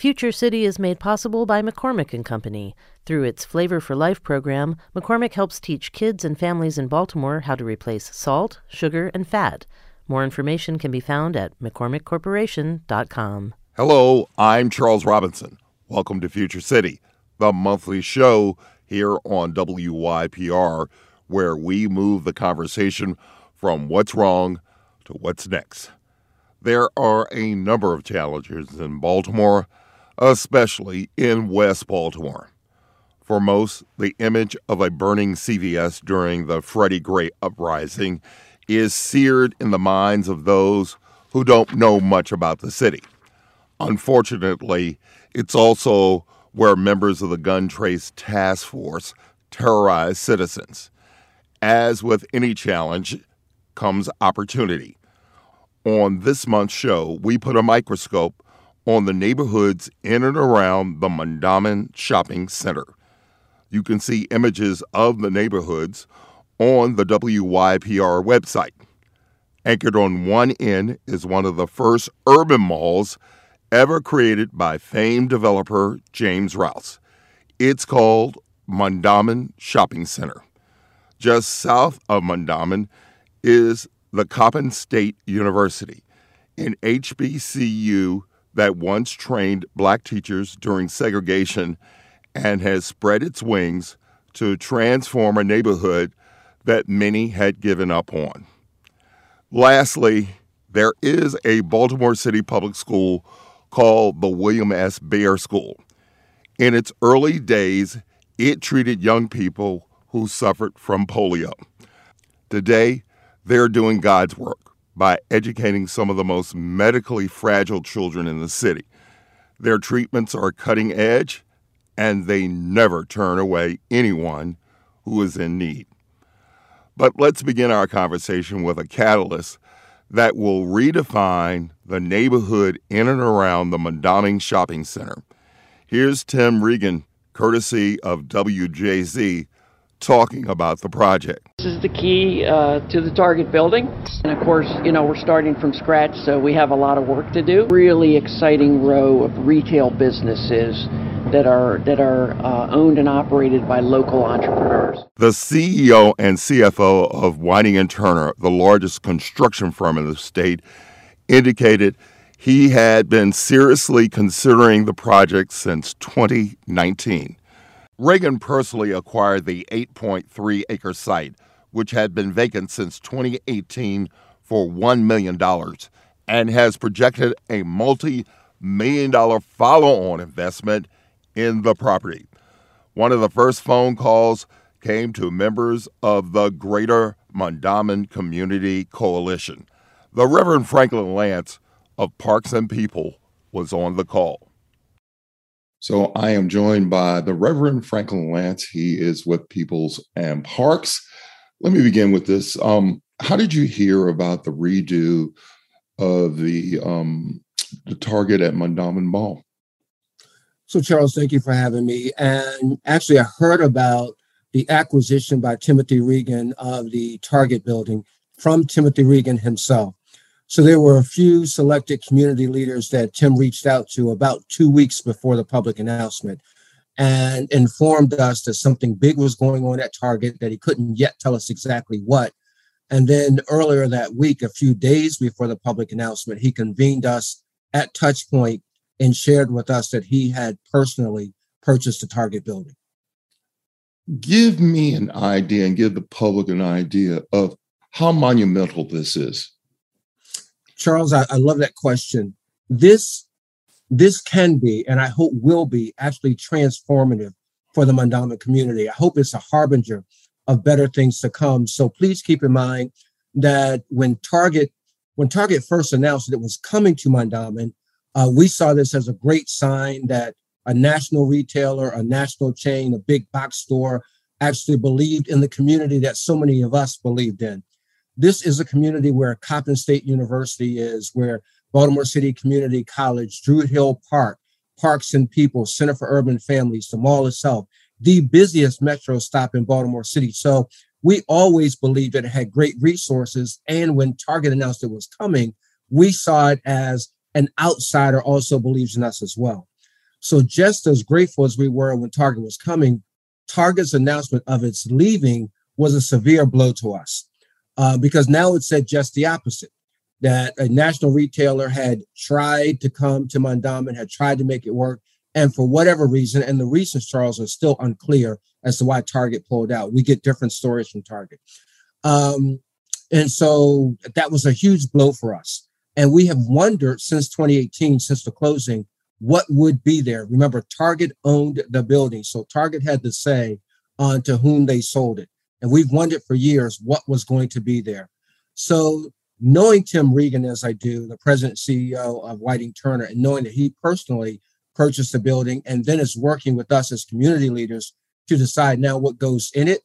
Future City is made possible by McCormick and Company. Through its Flavor for Life program, McCormick helps teach kids and families in Baltimore how to replace salt, sugar, and fat. More information can be found at mccormickcorporation.com. Hello, I'm Charles Robinson. Welcome to Future City, the monthly show here on WYPR, where we move the conversation from what's wrong to what's next. There are a number of challenges in Baltimore especially in West Baltimore. For most, the image of a burning CVS during the Freddie Gray uprising is seared in the minds of those who don't know much about the city. Unfortunately, it's also where members of the Gun Trace Task Force terrorize citizens. As with any challenge, comes opportunity. On this month's show, we put a microscope on the neighborhoods in and around the Mondawmin Shopping Center. You can see images of the neighborhoods on the WYPR website. Anchored on one end is one of the first urban malls ever created by famed developer James Rouse. It's called Mondawmin Shopping Center. Just south of Mondawmin is the Coppin State University, an HBCU that once trained black teachers during segregation and has spread its wings to transform a neighborhood that many had given up on. Lastly, there is a Baltimore City public school called the William S. Baer School. In its early days, it treated young people who suffered from polio. Today, they're doing God's work by educating some of the most medically fragile children in the city. Their treatments are cutting edge, and they never turn away anyone who is in need. But let's begin our conversation with a catalyst that will redefine the neighborhood in and around the Mondawmin Shopping Center. Here's Tim Regan, courtesy of WJZ, talking about the project. This is the key uh, to the Target building. And of course, you know, we're starting from scratch, so we have a lot of work to do. Really exciting row of retail businesses that are that are uh, owned and operated by local entrepreneurs. The CEO and CFO of Whiting and Turner, the largest construction firm in the state, indicated he had been seriously considering the project since 2019. Regan personally acquired the 8.3 acre site, which had been vacant since 2018, for $1 million and has projected a multi million dollar follow on investment in the property. One of the first phone calls came to members of the Greater Mondawmin Community Coalition. The Reverend Franklin Lance of Parks and People was on the call. So I am joined by the Reverend Franklin Lance. He is with Peoples and Parks. Let me begin with this. Um, how did you hear about the redo of the um, the Target at Mondawmin Mall? So, Charles, thank you for having me. And actually, I heard about the acquisition by Timothy Regan of the Target building from Timothy Regan himself. So there were a few selected community leaders that Tim reached out to about two weeks before the public announcement and informed us that something big was going on at Target that he couldn't yet tell us exactly what. And then earlier that week, a few days before the public announcement, he convened us at Touchpoint and shared with us that he had personally purchased the Target building. Give me an idea and give the public an idea of how monumental this is. Charles, I, I love that question. This this can be, and I hope will be, actually transformative for the Mondawmin community. I hope it's a harbinger of better things to come. So please keep in mind that when Target when Target first announced that it was coming to Mondawmin, uh, we saw this as a great sign that a national retailer, a national chain, a big box store actually believed in the community that so many of us believed in. This is a community where Coppin State University is, where Baltimore City Community College, Druid Hill Park, Parks and People, Center for Urban Families, the mall itself, the busiest metro stop in Baltimore City. So we always believed that it had great resources. And when Target announced it was coming, we saw it as an outsider also believes in us as well. So just as grateful as we were when Target was coming, Target's announcement of its leaving was a severe blow to us uh, because now it said just the opposite that a national retailer had tried to come to Mondawmin, had tried to make it work. And for whatever reason, and the reasons, Charles, are still unclear as to why Target pulled out. We get different stories from Target. Um, and so that was a huge blow for us. And we have wondered since 2018, since the closing, what would be there. Remember, Target owned the building. So Target had to say on to whom they sold it. And we've wondered for years what was going to be there. So knowing Tim Regan as I do, the president CEO of Whiting Turner, and knowing that he personally purchased the building and then is working with us as community leaders to decide now what goes in it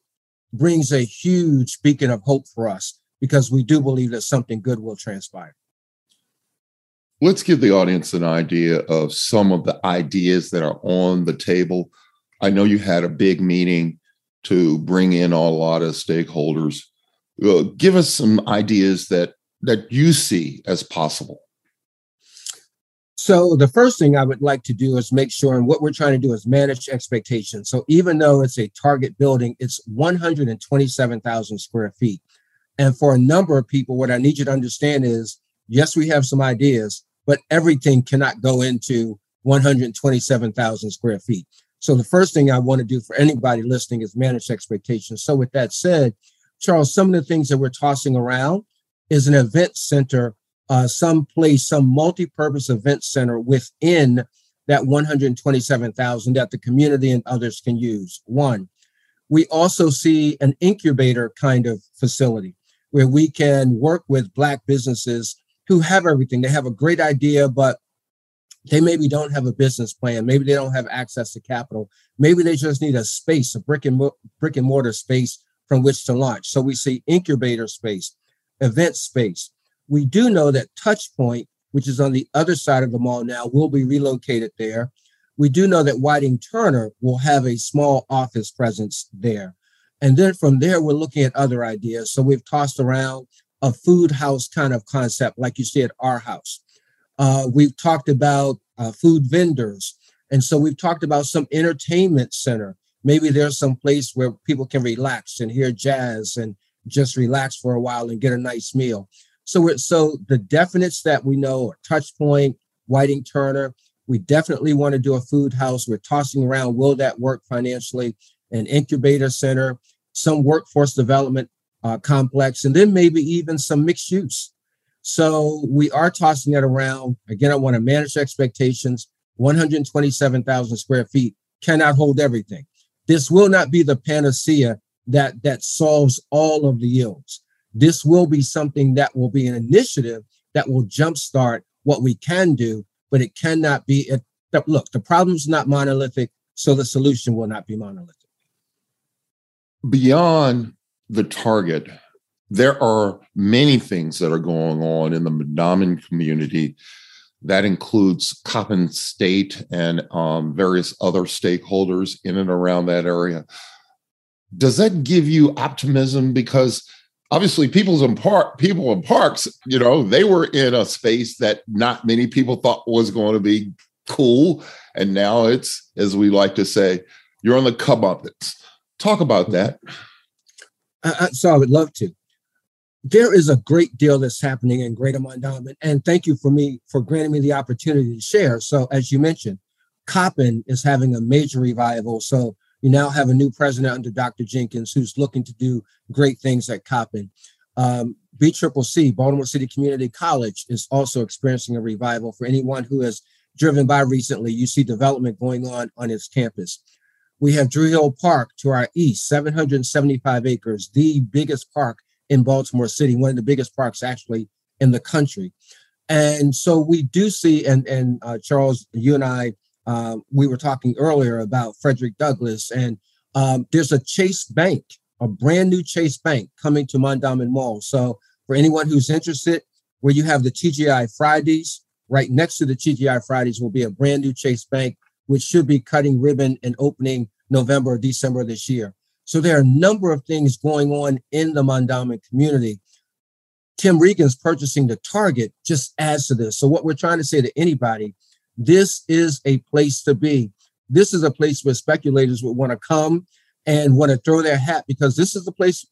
brings a huge beacon of hope for us because we do believe that something good will transpire. Let's give the audience an idea of some of the ideas that are on the table. I know you had a big meeting to bring in a lot of stakeholders. Uh, give us some ideas that that you see as possible. So the first thing I would like to do is make sure, and what we're trying to do is manage expectations. So even though it's a target building, it's 127,000 square feet. And for a number of people, what I need you to understand is, yes, we have some ideas, but everything cannot go into 127,000 square feet. So the first thing I want to do for anybody listening is manage expectations. So with that said, Charles, some of the things that we're tossing around is an event center, uh, some place, some multi-purpose event center within that 127,000 that the community and others can use. One, we also see an incubator kind of facility where we can work with Black businesses who have everything. They have a great idea, but they maybe don't have a business plan. Maybe they don't have access to capital. Maybe they just need a space, a brick and mo- brick and mortar space from which to launch. So we see incubator space, event space. We do know that Touchpoint, which is on the other side of the mall now, will be relocated there. We do know that Whiting Turner will have a small office presence there. And then from there, we're looking at other ideas. So we've tossed around a food house kind of concept, like you see at our house. Uh, we've talked about uh, food vendors. And so we've talked about some entertainment center. Maybe there's some place where people can relax and hear jazz and just relax for a while and get a nice meal. So so the definites that we know are Touchpoint, Whiting Turner. We definitely want to do a food house. We're tossing around, will that work financially? an incubator center, some workforce development uh, complex, and then maybe even some mixed use. So we are tossing that around. Again, I want to manage expectations. 127,000 square feet cannot hold everything. This will not be the panacea that that solves all of the ills. This will be something that will be an initiative that will jumpstart what we can do, but it cannot be. It, look, the problem is not monolithic, so the solution will not be monolithic beyond the target, there are many things that are going on in the Mondawmin community. That includes Coppin State and um, various other stakeholders in and around that area. Does that give you optimism? Because obviously, people's in park, people in parks, you know, they were in a space that not many people thought was going to be cool, and now it's, as we like to say, you're on the comeuppance. Talk about that. Uh, so I would love to. There is a great deal that's happening in Greater Mondawmin, and thank you for me for granting me the opportunity to share. So, as you mentioned, Coppin is having a major revival. So you now have a new president under Dr. Jenkins who's looking to do great things at Coppin. Um, BCCC, Baltimore City Community College, is also experiencing a revival. For anyone who has driven by recently, you see development going on on its campus. We have Druid Hill Park to our east, 775 acres, the biggest park in Baltimore City, one of the biggest parks actually in the country. And so we do see, and and uh, Charles, you and I, um, we were talking earlier about Frederick Douglass, and um, there's a Chase Bank, a brand new Chase Bank coming to Mondawmin Mall. So for anyone who's interested, where you have the TGI Fridays, right next to the TGI Fridays will be a brand new Chase Bank which should be cutting ribbon and opening November or December this year. So there are a number of things going on in the Mondawmin community. Tim Regan's purchasing the target just adds to this. So what we're trying to say to anybody, This is a place to be. This is a place where speculators would want to come and want to throw their hat because this is the place,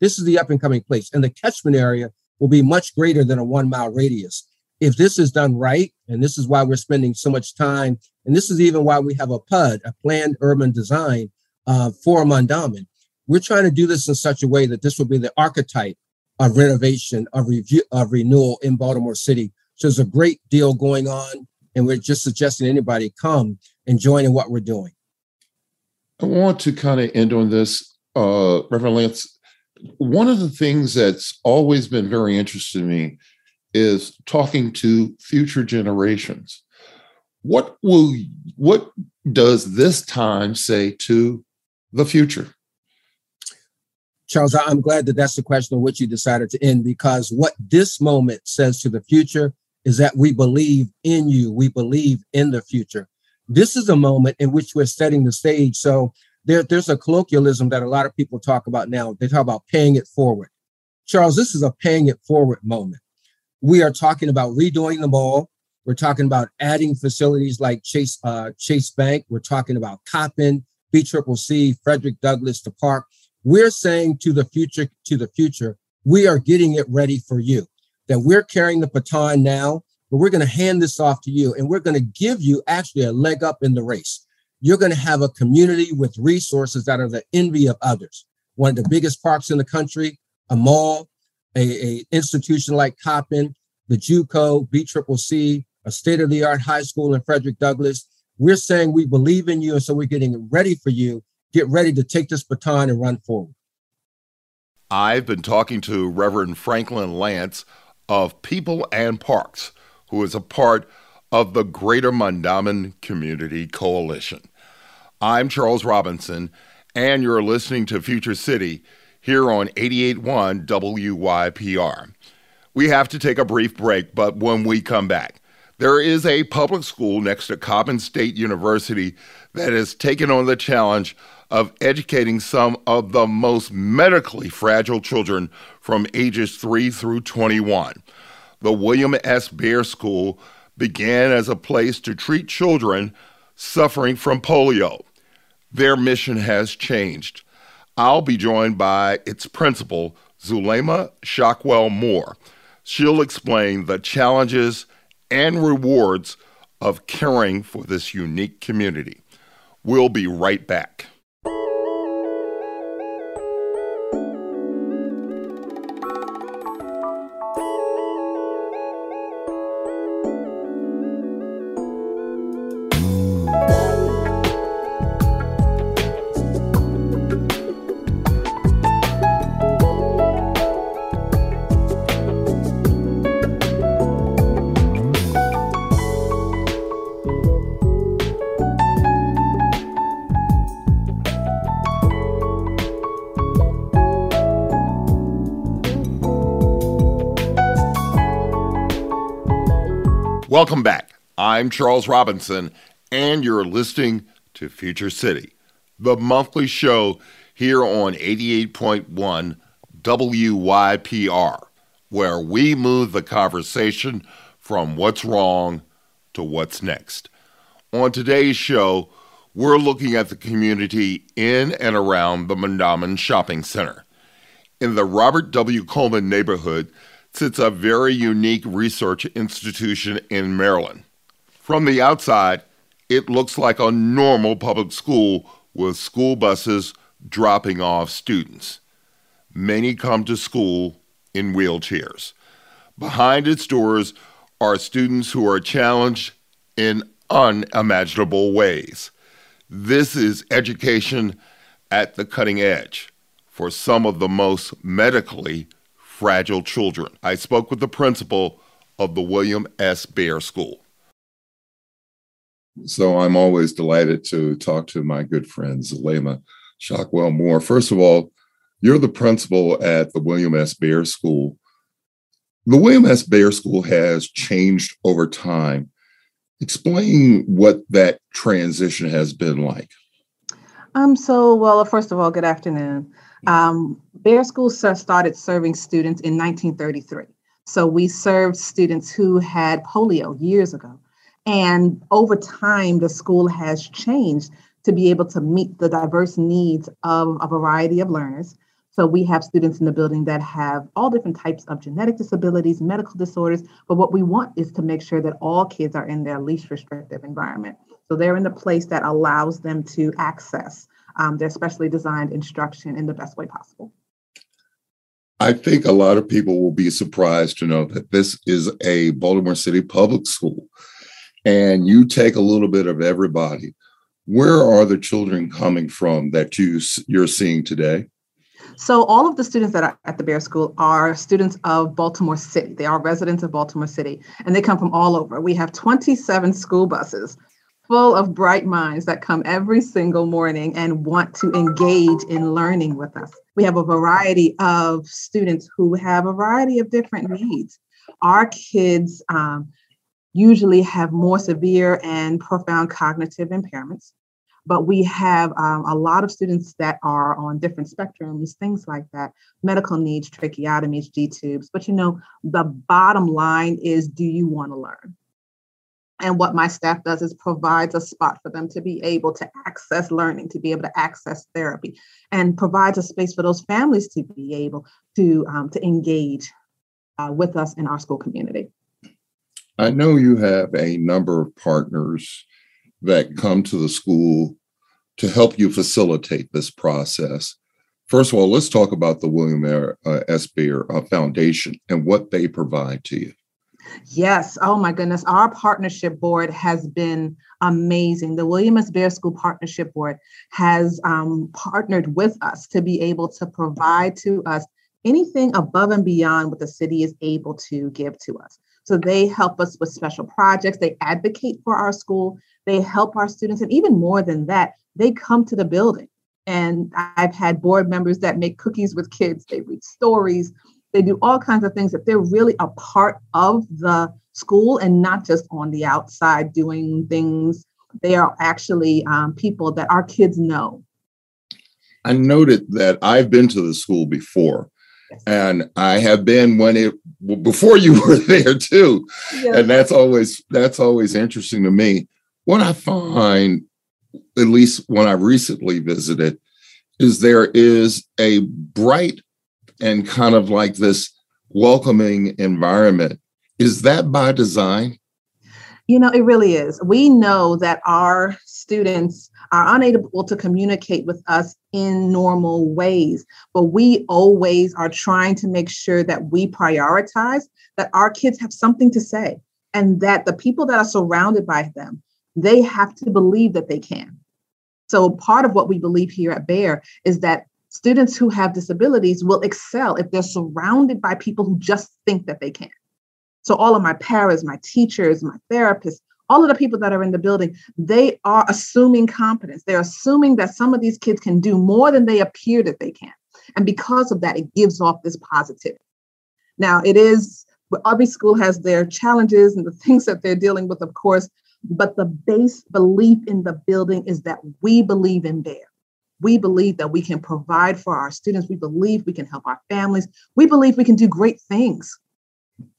this is the up and coming place. And the catchment area will be much greater than a one mile radius. If this is done right, and this is why we're spending so much time, and this is even why we have a PUD, a planned urban design uh, for Mondawmin. We're trying to do this in such a way that this will be the archetype of renovation, of review, of renewal in Baltimore City. So there's a great deal going on, and we're just suggesting anybody come and join in what we're doing. I want to kind of end on this, uh, Reverend Lance. One of the things that's always been very interesting to me is talking to future generations. What will what does this time say to the future? Charles, I'm glad that that's the question on which you decided to end because what this moment says to the future is that we believe in you. We believe in the future. This is a moment in which we're setting the stage. So there, there's a colloquialism that a lot of people talk about now. They talk about paying it forward. Charles, this is a paying it forward moment. We are talking about redoing the mall. We're talking about adding facilities like Chase uh, Chase Bank. We're talking about Coppin, BCCC, Frederick Douglass, the park. We're saying to the future, to the future, we are getting it ready for you. That we're carrying the baton now, but we're going to hand this off to you, and we're going to give you actually a leg up in the race. You're going to have a community with resources that are the envy of others. One of the biggest parks in the country, a mall, a, a institution like Coppin, the JUCO, BCCC, a state-of-the-art high school in Frederick Douglass. We're saying we believe in you, and so we're getting ready for you. Get ready to take this baton and run forward. I've been talking to Reverend Franklin Lance of People and Parks, who is a part of the Greater Mondawmin Community Coalition. I'm Charles Robinson, and you're listening to Future City here on 88.1 WYPR. We have to take a brief break, but when we come back, there is a public school next to Coppin State University that has taken on the challenge of educating some of the most medically fragile children from ages 3 through 21. The William S. Baer School began as a place to treat children suffering from polio. Their mission has changed. I'll be joined by its principal, Zulema Sockwell Moore. She'll explain the challenges and rewards of caring for this unique community. We'll be right back. I'm Charles Robinson, and you're listening to Future City, the monthly show here on 88.1 WYPR, where we move the conversation from what's wrong to what's next. On today's show, we're looking at the community in and around the Mondawmin Shopping Center. In the Robert W. Coleman neighborhood, sits a very unique research institution in Maryland. From the outside, it looks like a normal public school with school buses dropping off students. Many come to school in wheelchairs. Behind its doors are students who are challenged in unimaginable ways. This is education at the cutting edge for some of the most medically fragile children. I spoke with the principal of the William S. Baer School. So I'm always delighted to talk to my good friend Zulema Sockwell Moore. First of all, you're the principal at the William S. Baer School. The William S. Baer School has changed over time. Explain what that transition has been like. Um, so, well, first of all, good afternoon. Um, Baer School started serving students in 1933. So we served students who had polio years ago. And over time, the school has changed to be able to meet the diverse needs of a variety of learners. So we have students in the building that have all different types of genetic disabilities, medical disorders, but what we want is to make sure that all kids are in their least restrictive environment. So they're in the place that allows them to access um, their specially designed instruction in the best way possible. I think a lot of people will be surprised to know that this is a Baltimore City public school and you take a little bit of everybody, where are the children coming from that you you're seeing today? So all of the students that are at the Baer School are students of Baltimore City. They are residents of Baltimore City, and they come from all over. We have 27 school buses full of bright minds that come every single morning and want to engage in learning with us. We have a variety of students who have a variety of different needs. Our kids um, usually have more severe and profound cognitive impairments. But we have um, a lot of students that are on different spectrums, things like that, medical needs, tracheotomies, G tubes. But you know, the bottom line is do you want to learn? And what my staff does is provides a spot for them to be able to access learning, to be able to access therapy, and provides a space for those families to be able to, um, to engage uh, with us in our school community. I know you have a number of partners that come to the school to help you facilitate this process. First of all, let's talk about the William uh, S. Baer uh, Foundation and what they provide to you. Yes. Oh my goodness. Our partnership board has been amazing. The William S. Baer School Partnership Board has um, partnered with us to be able to provide to us anything above and beyond what the city is able to give to us. So they help us with special projects, they advocate for our school, they help our students, and even more than that, they come to the building. And I've had board members that make cookies with kids, they read stories, they do all kinds of things that they're really a part of the school and not just on the outside doing things. They are actually um, people that our kids know. I noted that I've been to the school before. And I have been when it before you were there too, yes. and that's always that's always interesting to me. What I find, at least when I recently visited, is there is a bright and kind of like this welcoming environment. Is that by design? You know, it really is. We know that our students are unable to communicate with us in normal ways, but we always are trying to make sure that we prioritize that our kids have something to say and that the people that are surrounded by them, they have to believe that they can. So, part of what we believe here at Baer is that students who have disabilities will excel if they're surrounded by people who just think that they can. So all of my parents, my teachers, my therapists, all of the people that are in the building, they are assuming competence. They're assuming that some of these kids can do more than they appear that they can. And because of that, it gives off this positivity. Now, it is, every school has their challenges and the things that they're dealing with, of course, but the base belief in the building is that we believe in Baer. We believe that we can provide for our students. We believe we can help our families. We believe we can do great things.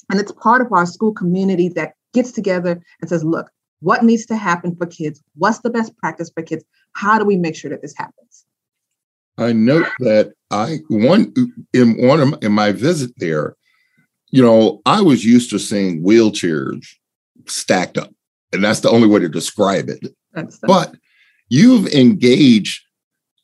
And it's part of our school community that gets together and says, look, what needs to happen for kids? What's the best practice for kids? How do we make sure that this happens? I note that I one in one of, in my visit there, you know, I was used to seeing wheelchairs stacked up, and that's the only way to describe it. But you've engaged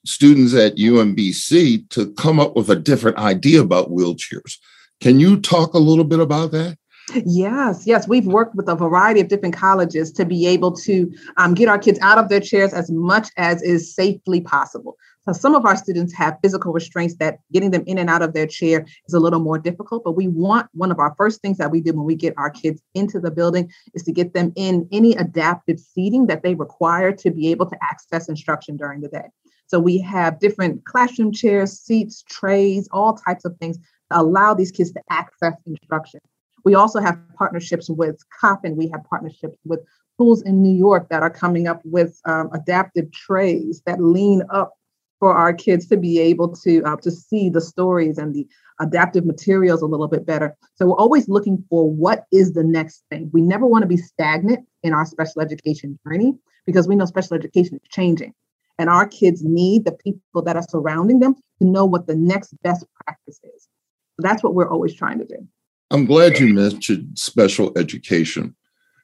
students at UMBC to come up with a different idea about wheelchairs. Can you talk a little bit about that? Yes, yes. We've worked with a variety of different colleges to be able to um, get our kids out of their chairs as much as is safely possible. So some of our students have physical restraints that getting them in and out of their chair is a little more difficult, but we want one of our first things that we do when we get our kids into the building is to get them in any adaptive seating that they require to be able to access instruction during the day. So we have different classroom chairs, seats, trays, all types of things to allow these kids to access instruction. We also have partnerships with Coppin. We have partnerships with schools in New York that are coming up with um, adaptive trays that lean up for our kids to be able to uh, to see the stories and the adaptive materials a little bit better. So we're always looking for what is the next thing. We never want to be stagnant in our special education journey because we know special education is changing. And our kids need the people that are surrounding them to know what the next best practice is. So that's what we're always trying to do. I'm glad you mentioned special education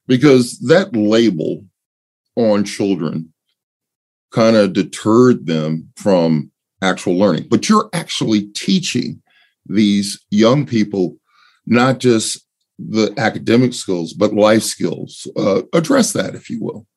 because that label on children kind of deterred them from actual learning. But you're actually teaching these young people not just the academic skills, but life skills. Uh, address that, if you will.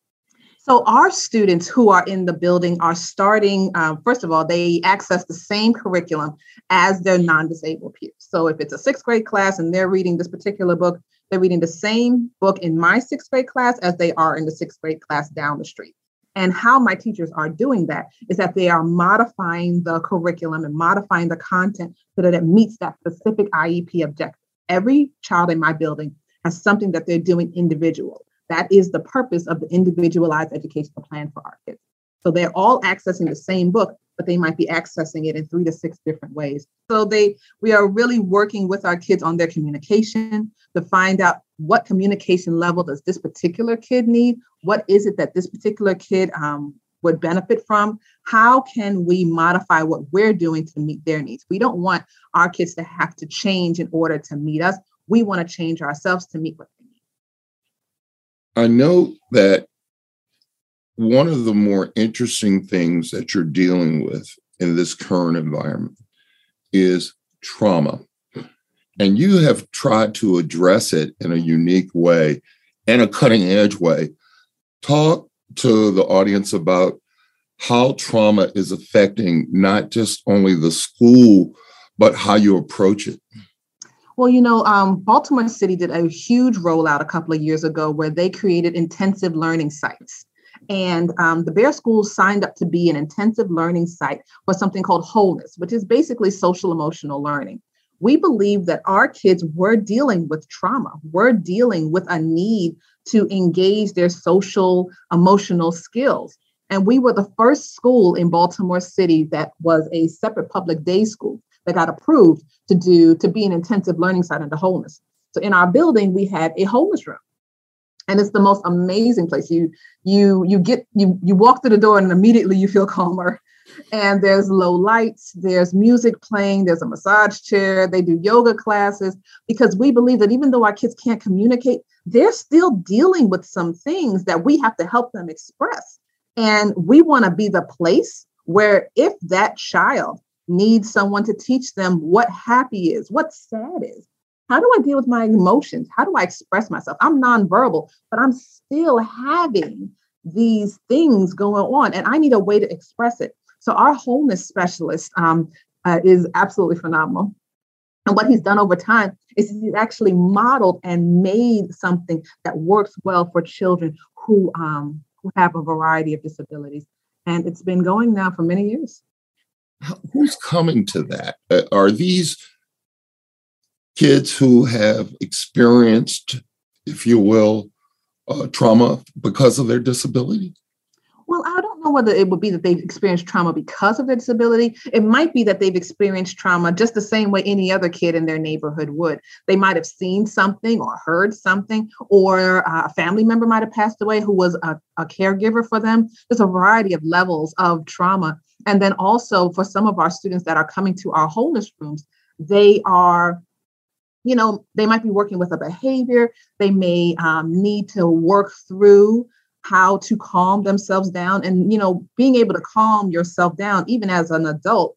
So, our students who are in the building are starting, uh, first of all, they access the same curriculum as their non disabled peers. So, if it's a sixth grade class and they're reading this particular book, they're reading the same book in my sixth grade class as they are in the sixth grade class down the street. And how my teachers are doing that is that they are modifying the curriculum and modifying the content so that it meets that specific IEP objective. Every child in my building has something that they're doing individual. That is the purpose of the individualized educational plan for our kids. So they're all accessing the same book, but they might be accessing it in three to six different ways. So they we are really working with our kids on their communication to find out what communication level does this particular kid need? What is it that this particular kid um, would benefit from? How can we modify what we're doing to meet their needs? We don't want our kids to have to change in order to meet us. We want to change ourselves to meet what I know that one of the more interesting things that you're dealing with in this current environment is trauma. And you have tried to address it in a unique way and a cutting edge way. Talk to the audience about how trauma is affecting not just only the school, but how you approach it. Well, you know, um, Baltimore City did a huge rollout a couple of years ago where they created intensive learning sites. And um, the Baer School signed up to be an intensive learning site for something called wholeness, which is basically social emotional learning. We believe that our kids were dealing with trauma, were dealing with a need to engage their social emotional skills. And we were the first school in Baltimore City that was a separate public day school that got approved to do to be an intensive learning site into wholeness. So in our building, we had a wholeness room. And it's the most amazing place. You you you get you you walk through the door and immediately you feel calmer. And there's low lights, there's music playing, there's a massage chair, they do yoga classes because we believe that even though our kids can't communicate, they're still dealing with some things that we have to help them express. And we want to be the place where if that child need someone to teach them what happy is, what sad is. How do I deal with my emotions? How do I express myself? I'm nonverbal, but I'm still having these things going on, and I need a way to express it. So, our wholeness specialist um, uh, is absolutely phenomenal. And what he's done over time is he's actually modeled and made something that works well for children who, um, who have a variety of disabilities. And it's been going now for many years who's coming to that? Uh, are these kids who have experienced, if you will, uh, trauma because of their disability? Well, I know whether it would be that they've experienced trauma because of their disability. It might be that they've experienced trauma just the same way any other kid in their neighborhood would. They might have seen something or heard something, or uh, a family member might have passed away who was a, a caregiver for them. There's a variety of levels of trauma and then also for some of our students that are coming to our wholeness rooms, they are, you know, they might be working with a behavior. They may um, need to work through how to calm themselves down. And, you know, being able to calm yourself down, even as an adult,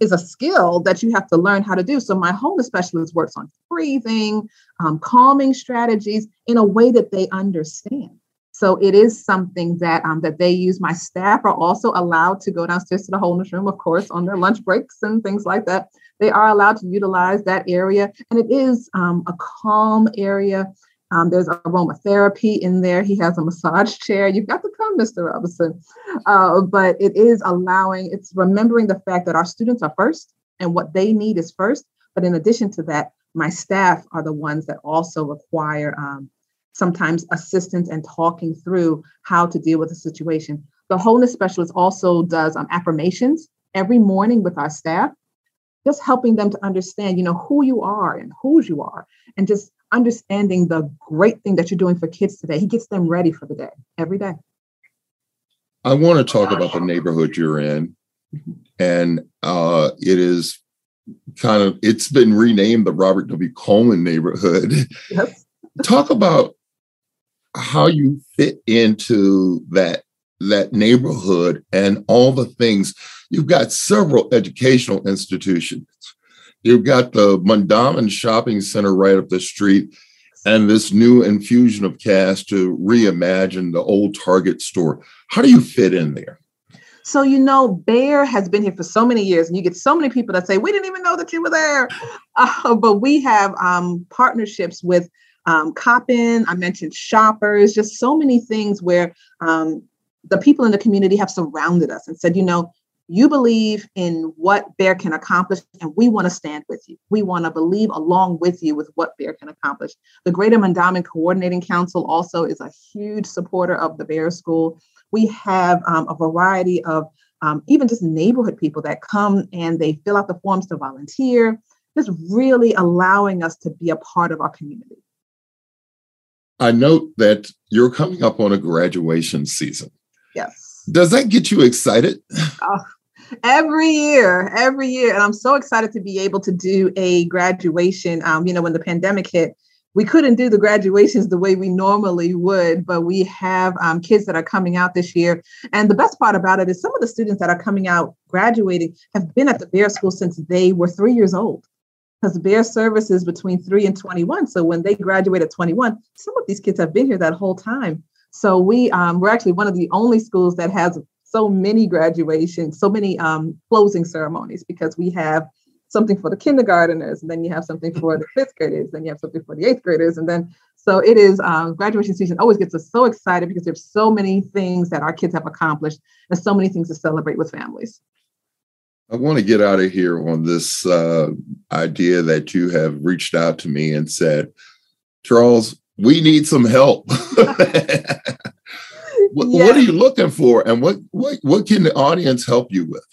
is a skill that you have to learn how to do. So my wholeness specialist works on breathing, um, calming strategies in a way that they understand. So it is something that um, that they use. My staff are also allowed to go downstairs to the wholeness room, of course, on their lunch breaks and things like that. They are allowed to utilize that area, and it is um, a calm area. Um, there's aromatherapy in there. He has a massage chair. You've got to come, Mr. Robinson. Uh, but it is allowing, it's remembering the fact that our students are first and what they need is first. But in addition to that, my staff are the ones that also require um, sometimes assistance and talking through how to deal with the situation. The wholeness specialist also does um, affirmations every morning with our staff, just helping them to understand, you know, who you are and whose you are, and just understanding the great thing that you're doing for kids today. He gets them ready for the day every day. I want to talk about the neighborhood you're in. And uh, it is kind of, it's been renamed the Robert W. Coleman neighborhood. Yep. talk about how you fit into that that neighborhood and all the things you've got several educational institutions you've got the Mondawmin shopping center right up the street and this new infusion of cash to reimagine the old target store. How do you fit in there? So you know Baer has been here for so many years and you get so many people that say we didn't even know that you were there. Uh, but we have um, partnerships with um, Coppin, I mentioned shoppers, just so many things where um, the people in the community have surrounded us and said, you know, you believe in what Baer can accomplish, and we want to stand with you. We want to believe along with you with what Baer can accomplish. The Greater Mondawmin Coordinating Council also is a huge supporter of the Baer School. We have um, a variety of um, even just neighborhood people that come and they fill out the forms to volunteer, just really allowing us to be a part of our community. I note that you're coming up on a graduation season. Yes. Does that get you excited? Oh, every year, every year. And I'm so excited to be able to do a graduation. Um, you know, when the pandemic hit, we couldn't do the graduations the way we normally would, but we have um, kids that are coming out this year. And the best part about it is some of the students that are coming out graduating have been at the Baer School since they were three years old because Baer service is between three and 21. So when they graduate at 21, some of these kids have been here that whole time. So we um, we're actually one of the only schools that has so many graduations, so many um, closing ceremonies because we have something for the kindergarteners, and then you have something for the fifth graders, then you have something for the eighth graders, and then so it is um, graduation season always gets us so excited because there's so many things that our kids have accomplished and so many things to celebrate with families. I want to get out of here on this uh, idea that you have reached out to me and said, Charles, we need some help. what, yeah. what, are you looking for, and what, what what can the audience help you with?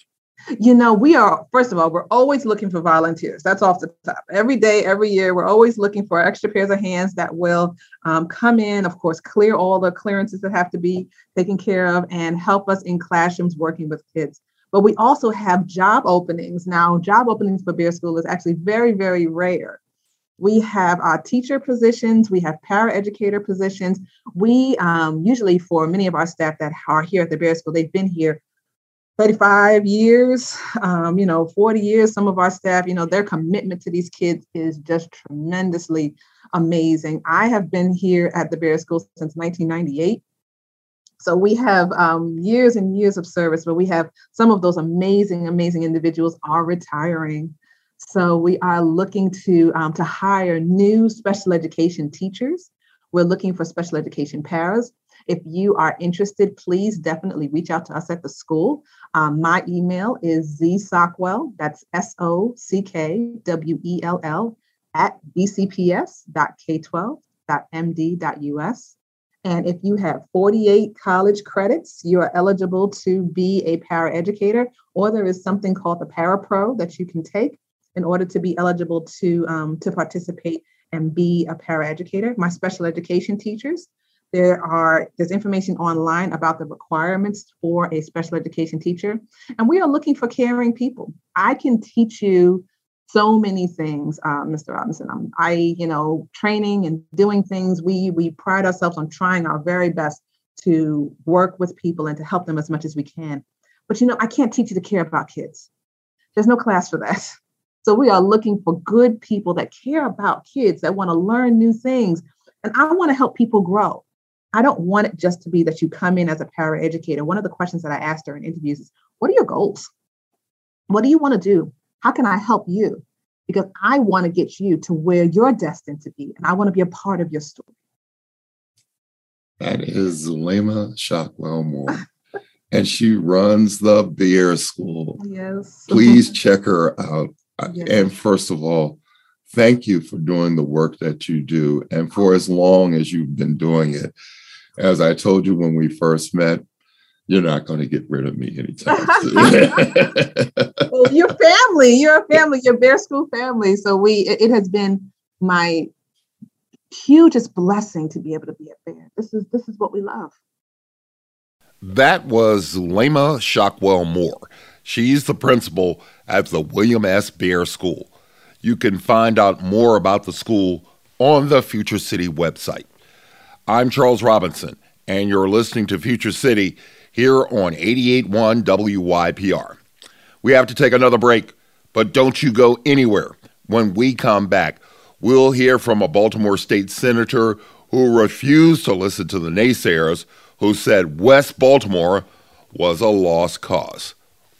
You know, we are first of all, we're always looking for volunteers. That's off the top. Every day, every year, we're always looking for extra pairs of hands that will um, come in. Of course, clear all the clearances that have to be taken care of, and help us in classrooms working with kids but we also have job openings. Now, job openings for Baer School is actually very, very rare. We have our teacher positions, we have paraeducator positions. We um, usually, for many of our staff that are here at the Baer School, they've been here 35 years, um, you know, 40 years. Some of our staff, you know, their commitment to these kids is just tremendously amazing. I have been here at the Baer School since 1998. So we have um, years and years of service, but we have some of those amazing, amazing individuals are retiring. So we are looking to um, to hire new special education teachers. We're looking for special education paras. If you are interested, please definitely reach out to us at the school. Um, my email is zsockwell, that's S O C K W E L L, at bcps.k12.md.us. And if you have 48 college credits, you are eligible to be a paraeducator, or there is something called the ParaPro that you can take in order to be eligible to, um, to participate and be a paraeducator. My special education teachers, there are there's information online about the requirements for a special education teacher. And we are looking for caring people. I can teach you so many things, uh, Mr. Robinson. Um, I, you know, training and doing things. We we pride ourselves on trying our very best to work with people and to help them as much as we can. But you know, I can't teach you to care about kids. There's no class for that. So we are looking for good people that care about kids that want to learn new things, and I want to help people grow. I don't want it just to be that you come in as a paraeducator. One of the questions that I asked during interviews is, "What are your goals? What do you want to do? How can I help you? Because I want to get you to where you're destined to be, and I want to be a part of your story. That is Zulema Sockwell Moore. and she runs the Baer school. Yes. Please check her out. Uh, yes. And first of all, thank you for doing the work that you do and for as long as you've been doing it. As I told you when we first met, you're not going to get rid of me anytime soon. well, your family, you're a family, your Baer School family. So we, it, it has been my hugest blessing to be able to be at Baer. This is this is what we love. That was Zulema Sockwell Moore. She's the principal at the William S. Baer School. You can find out more about the school on the Future City website. I'm Charles Robinson, and you're listening to Future City here on 88.1 WYPR. We have to take another break, but don't you go anywhere. When we come back, we'll hear from a Baltimore state senator who refused to listen to the naysayers who said West Baltimore was a lost cause.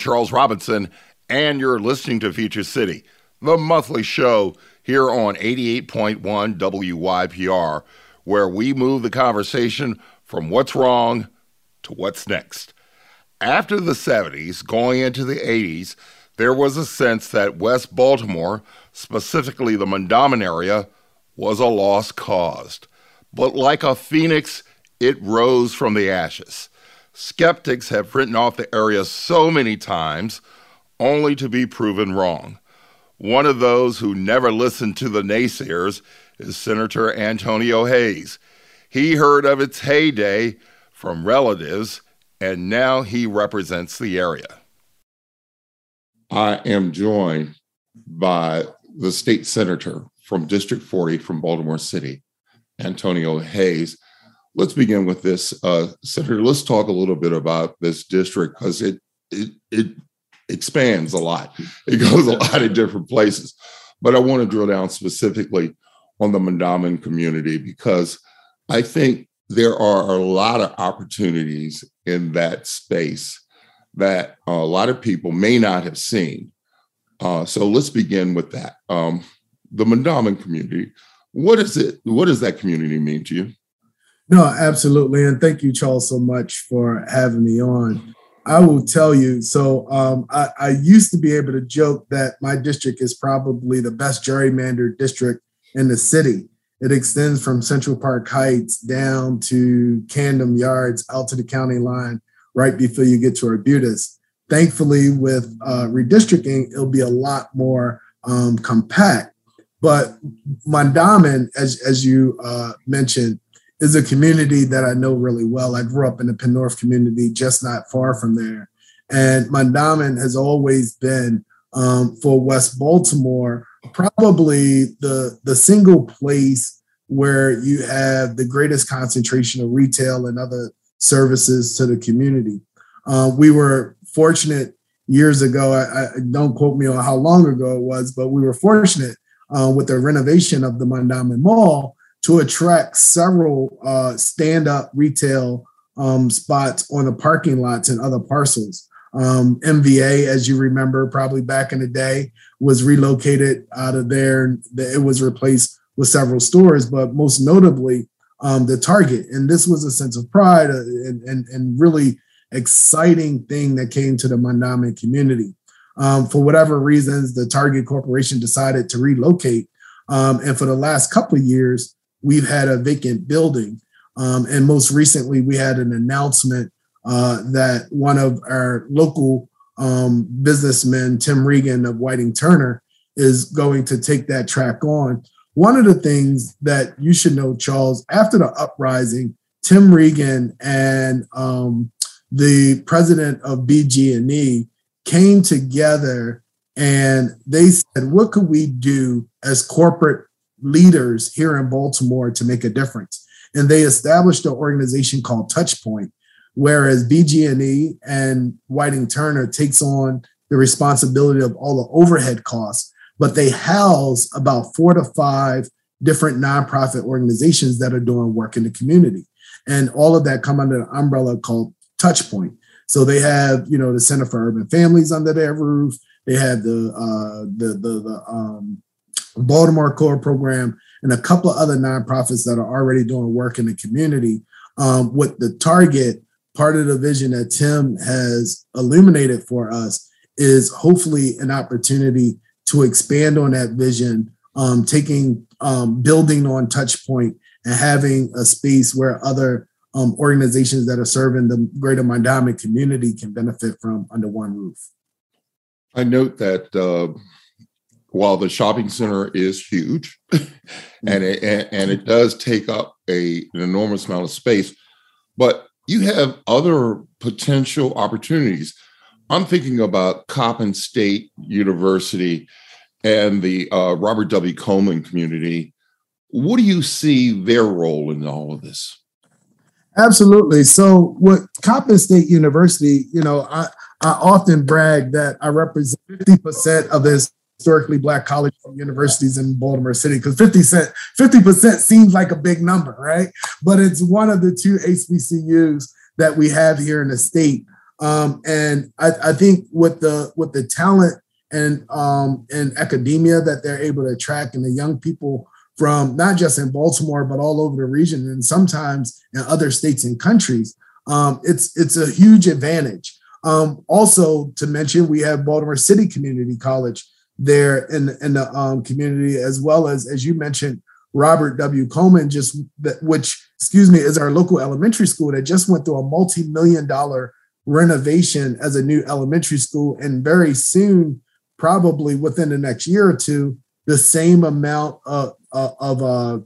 Charles Robinson, and you're listening to Future City, the monthly show here on 88.1 WYPR, where we move the conversation from what's wrong to what's next. After the 70s, going into the 80s, there was a sense that West Baltimore, specifically the Mondawmin area, was a lost cause. But like a phoenix, it rose from the ashes. Skeptics have written off the area so many times only to be proven wrong. One of those who never listened to the naysayers is Senator Antonio Hayes. He heard of its heyday from relatives, and now he represents the area. I am joined by the state senator from District 40 from Baltimore City, Antonio Hayes let's begin with this, uh, Senator. Let's talk a little bit about this district because it it it expands a lot. It goes a lot of different places, but I want to drill down specifically on the Mondawmin community because I think there are a lot of opportunities in that space that a lot of people may not have seen. Uh, so let's begin with that. Um, the Mondawmin community. What is it? What does that community mean to you? No, absolutely. And thank you, Charles, so much for having me on. I will tell you. So um, I, I, used to be able to joke that my district is probably the best gerrymandered district in the city. It extends from Central Park Heights down to Camden Yards, out to the county line, right before you get to Arbutus. Thankfully, with uh, redistricting, it'll be a lot more um, compact. But Mondawmin, as as you uh, mentioned, is a community that I know really well. I grew up in the Penn North community, just not far from there. And Mondawmin has always been um, for West Baltimore probably the the single place where you have the greatest concentration of retail and other services to the community. Uh, we were fortunate years ago. I, I, don't quote me on how long ago it was, but we were fortunate uh, with the renovation of the Mondawmin Mall to attract several uh, stand-up retail um, spots on the parking lots and other parcels. Um, MVA, as you remember, probably back in the day, was relocated out of there. It was replaced with several stores, but most notably um, the Target. And this was a sense of pride uh, and, and, and really exciting thing that came to the Mondawmin community. Um, for whatever reasons, the Target Corporation decided to relocate. Um, and for the last couple of years, we've had a vacant building. Um, and most recently, we had an announcement uh, that one of our local um, businessmen, Tim Regan of Whiting Turner, is going to take that track on. One of the things that you should know, Charles, after the uprising, Tim Regan and um, the president of BG&E came together and they said, "What could we do as corporate leaders here in Baltimore to make a difference. And they established an organization called Touchpoint, whereas BG&E and Whiting Turner takes on the responsibility of all the overhead costs, but they house about four to five different nonprofit organizations that are doing work in the community. And all of that come under an umbrella called Touchpoint. So they have, you know, the Center for Urban Families under their roof. They have the uh, the the, the um, Baltimore Corps Program and a couple of other nonprofits that are already doing work in the community. Um, with the target, part of the vision that Tim has illuminated for us is hopefully an opportunity to expand on that vision, um, taking um, building on Touchpoint and having a space where other um, organizations that are serving the greater Mondawmin community can benefit from under one roof. I note that uh, while the shopping center is huge and, it, and it does take up a, an enormous amount of space, but you have other potential opportunities. I'm thinking about Coppin State University and the uh, Robert W. Coleman community. What do you see their role in all of this? Absolutely. So, what Coppin State University, you know, I, I often brag that I represent 50% of the historically black college universities in Baltimore City because 50 cent 50% seems like a big number, right? But it's one of the two HBCUs that we have here in the state. Um, and I, I, think with the with the talent and um, and academia that they're able to attract and the young people from not just in Baltimore but all over the region and sometimes in other states and countries, um, it's it's a huge advantage. Um, also, to mention, we have Baltimore City Community College there in in the um, community, as well as as you mentioned, Robert W. Coleman, just which excuse me, is our local elementary school that just went through a multi-million dollar renovation as a new elementary school, and very soon, probably within the next year or two, the same amount of of uh,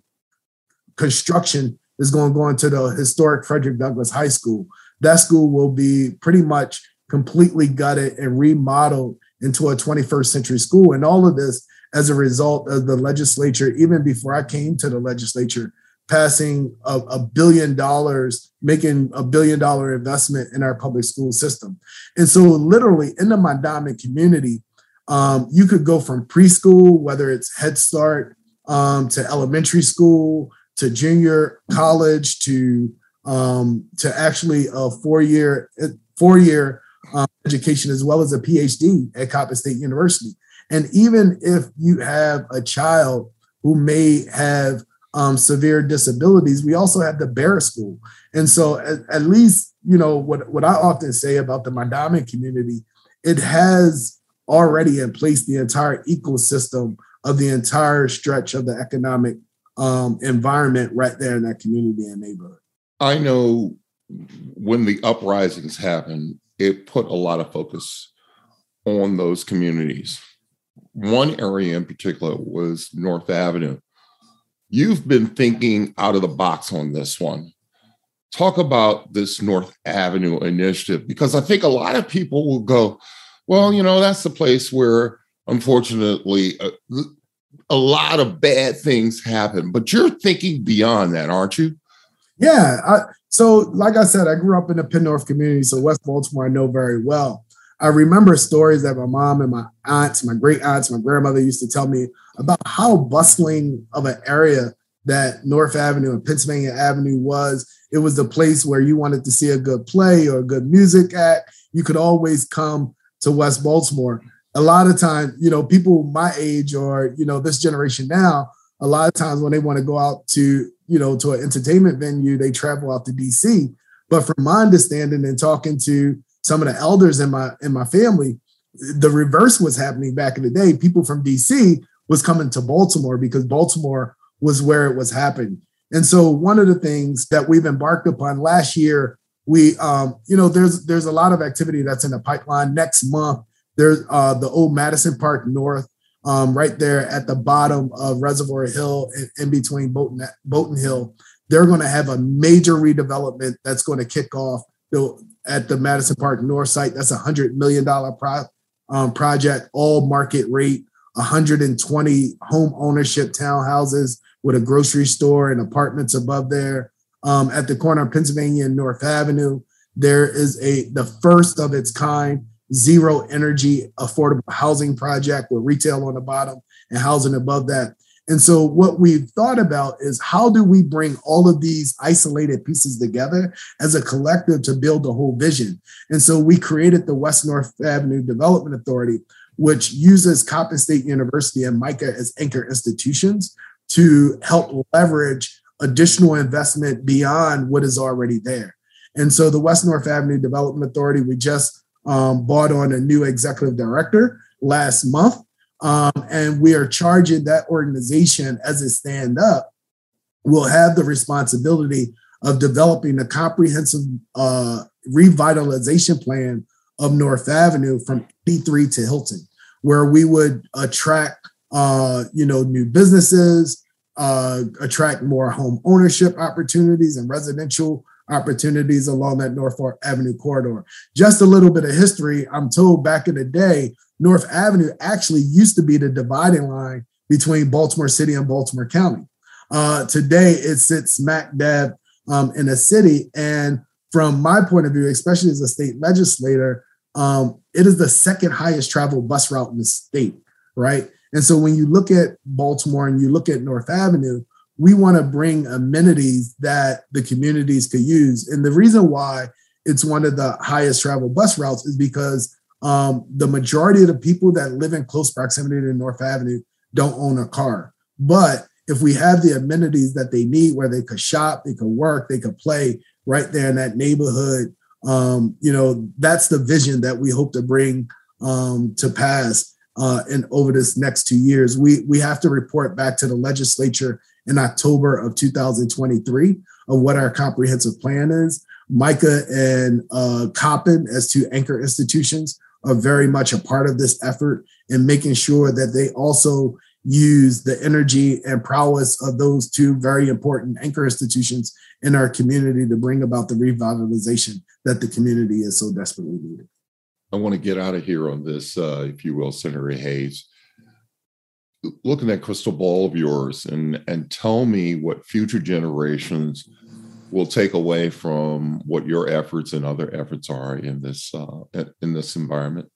construction is going to go into the historic Frederick Douglass High School. That school will be pretty much completely gutted and remodeled into a 21st century school. And all of this as a result of the legislature, even before I came to the legislature, passing a, a, billion dollars, making a billion dollar investment in our public school system. And so, literally, in the Mondawmin community, um, you could go from preschool, whether it's Head Start, um, to elementary school, to junior college, to um, to actually a four year four year um, education as well as a PhD at Coppin State University. And even if you have a child who may have um, severe disabilities, we also have the Baer School. And so, at, at, least, you know, what, what I often say about the Mondawmin community, it has already in place the entire ecosystem of the entire stretch of the economic um, environment right there in that community and neighborhood. I know when the uprisings happened, it put a lot of focus on those communities. One area in particular was North Avenue. You've been thinking out of the box on this one. Talk about this North Avenue initiative because I think a lot of people will go, well, you know, that's the place where unfortunately a, a lot of bad things happen. But you're thinking beyond that, aren't you? Yeah. I, so, like I said, I grew up in the Penn North community, so West Baltimore I know very well. I remember stories that my mom and my aunts, my great aunts, my grandmother used to tell me about how bustling of an area that North Avenue and Pennsylvania Avenue was. It was the place where you wanted to see a good play or a good music act. You could always come to West Baltimore. A lot of times, you know, people my age or, you know, this generation now, a lot of times when they want to go out to you know, to an entertainment venue, they travel out to DC. But from my understanding and talking to some of the elders in my in my family, the reverse was happening back in the day. People from DC was coming to Baltimore because Baltimore was where it was happening. And so one of the things that we've embarked upon last year, we um, you know, there's there's a lot of activity that's in the pipeline. Next month, there's uh, the old Madison Park North um, right there at the bottom of Reservoir Hill in, between Bolton Hill. They're going to have a major redevelopment that's going to kick off at the Madison Park North site. That's a $100 million pro, um, project, all market rate, 120 home ownership townhouses with a grocery store and apartments above there. Um, at the corner of Pennsylvania and North Avenue, there is a the first of its kind zero energy affordable housing project with retail on the bottom and housing above that. And so, what we've thought about is how do we bring all of these isolated pieces together as a collective to build a whole vision? And so, we created the West North Avenue Development Authority, which uses Coppin State University and MICA as anchor institutions to help leverage additional investment beyond what is already there. And so, the West North Avenue Development Authority, we just um, brought on a new executive director last month. Um, and we are charging that organization as it stand up will have the responsibility of developing a comprehensive uh, revitalization plan of North Avenue from 83 to Hilton, where we would attract, uh, you know, new businesses, uh, attract more home ownership opportunities and residential opportunities along that North Avenue corridor. Just a little bit of history. I'm told back in the day, North Avenue actually used to be the dividing line between Baltimore City and Baltimore County. Uh, today, it sits smack dab um, in a city. And from my point of view, especially as a state legislator, um, it is the second highest traveled bus route in the state, right? And so when you look at Baltimore and you look at North Avenue, we want to bring amenities that the communities could use. And the reason why it's one of the highest travel bus routes is because um, the majority of the people that live in close proximity to North Avenue don't own a car. But if we have the amenities that they need where they could shop, they could work, they could play right there in that neighborhood, um, you know, that's the vision that we hope to bring um, to pass uh, in over this next two years. We we have to report back to the legislature in October of 2023 of what our comprehensive plan is. MICA and uh, Coppin as two anchor institutions are very much a part of this effort in making sure that they also use the energy and prowess of those two very important anchor institutions in our community to bring about the revitalization that the community is so desperately needed. I want to get out of here on this, uh, if you will, Senator Hayes. Look in that crystal ball of yours and and tell me what future generations will take away from what your efforts and other efforts are in this uh, in this environment?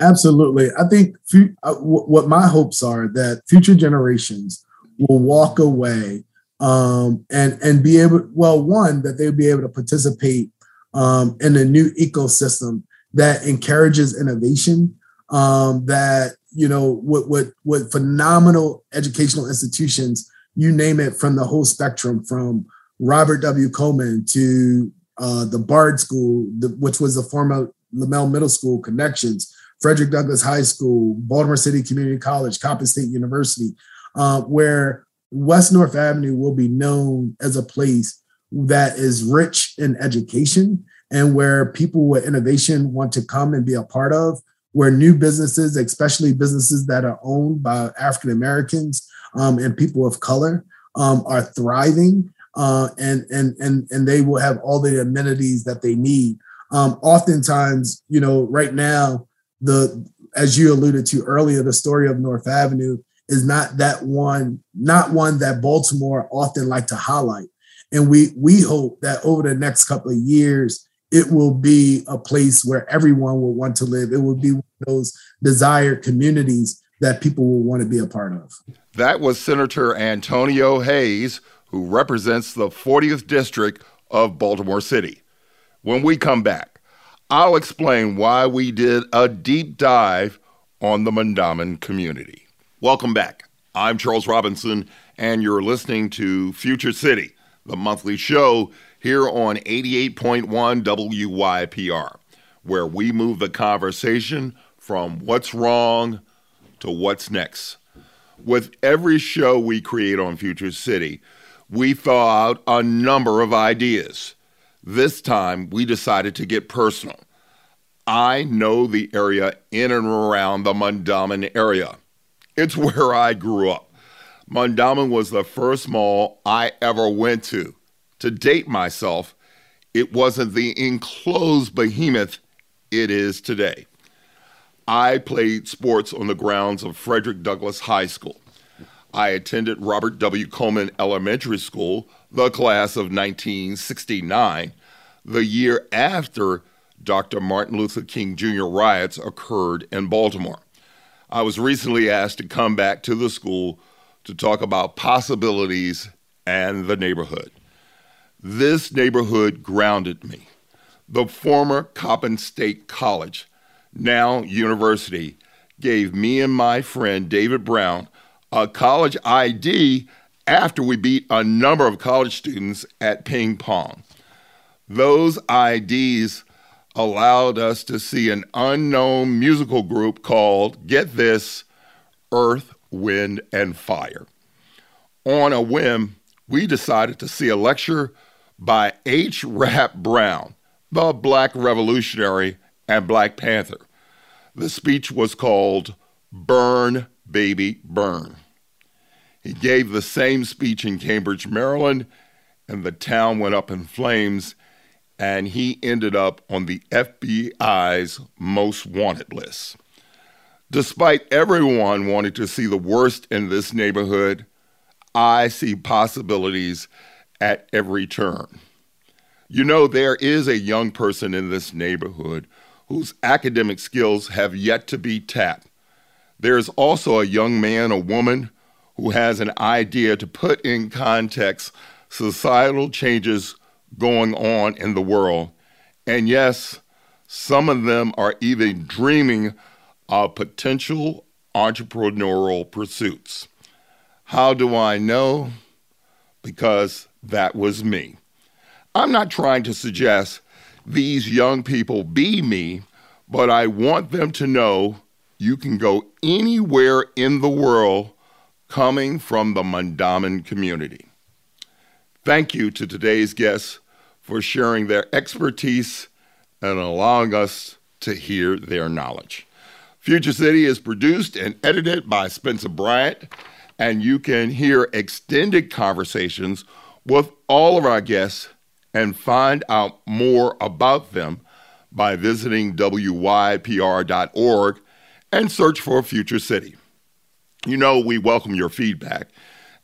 Absolutely, I think uh, what my hopes are that future generations will walk away um, and and be able. Well, one that they'll be able to participate um, in a new ecosystem that encourages innovation. Um, that you know what what what phenomenal educational institutions you name it from the whole spectrum from Robert W. Coleman to uh, the Baer School, the, which was the former Lemmel Middle School connections, Frederick Douglass High School, Baltimore City Community College, Coppin State University, uh, where West North Avenue will be known as a place that is rich in education and where people with innovation want to come and be a part of, where new businesses, especially businesses that are owned by African Americans um, and people of color, um, are thriving uh, and and and and they will have all the amenities that they need. Um, oftentimes, you know, right now, the as you alluded to earlier, the story of North Avenue is not that one, not one that Baltimore often like to highlight. And we we hope that over the next couple of years, it will be a place where everyone will want to live. It will be those desired communities that people will want to be a part of. That was Senator Antonio Hayes who represents the 40th District of Baltimore City. When we come back, I'll explain why we did a deep dive on the Mondawmin community. Welcome back. I'm Charles Robinson, and you're listening to Future City, the monthly show here on 88.1 WYPR, where we move the conversation from what's wrong to what's next. With every show we create on Future City, we thought out a number of ideas. This time, we decided to get personal. I know the area in and around the Mondawmin area. It's where I grew up. Mondawmin was the first mall I ever went to. To date myself, it wasn't the enclosed behemoth it is today. I played sports on the grounds of Frederick Douglass High School. I attended Robert W. Coleman Elementary School, the class of 1969, the year after Dr. Martin Luther King Jr. riots occurred in Baltimore. I was recently asked to come back to the school to talk about possibilities and the neighborhood. This neighborhood grounded me. The former Coppin State College, now university, gave me and my friend David Brown a college ID after we beat a number of college students at ping pong. Those IDs allowed us to see an unknown musical group called, get this, Earth, Wind, and Fire. On a whim, we decided to see a lecture by H. Rap Brown, the Black Revolutionary and Black Panther. The speech was called Burn, Baby, Burn. He gave the same speech in Cambridge, Maryland, and the town went up in flames, and he ended up on the FBI's most wanted list. Despite everyone wanting to see the worst in this neighborhood, I see possibilities at every turn. You know, there is a young person in this neighborhood whose academic skills have yet to be tapped. There is also a young man or woman who has an idea to put in context societal changes going on in the world. And yes, some of them are even dreaming of potential entrepreneurial pursuits. How do I know? Because that was me. I'm not trying to suggest these young people be me, but I want them to know you can go anywhere in the world coming from the Mondawmin community. Thank you to today's guests for sharing their expertise and allowing us to hear their knowledge. Future City is produced and edited by Spencer Bryant, and you can hear extended conversations with all of our guests and find out more about them by visiting wypr.org and search for Future City. You know, we welcome your feedback,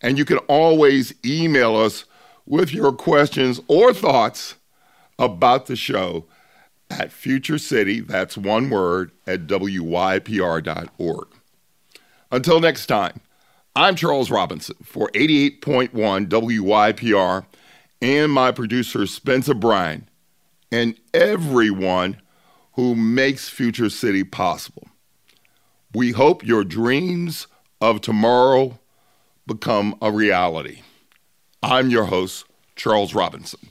and you can always email us with your questions or thoughts about the show at Future City, that's one word, at wypr.org. Until next time, I'm Charles Robinson for 88.1 WYPR and my producer Spencer Bryant and everyone who makes Future City possible. We hope your dreams of tomorrow become a reality. I'm your host, Charles Robinson.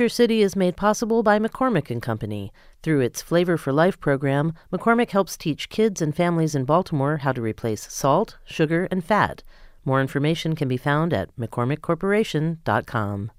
Future City is made possible by McCormick and Company. Through its Flavor for Life program, McCormick helps teach kids and families in Baltimore how to replace salt, sugar, and fat. More information can be found at mccormickcorporation.com.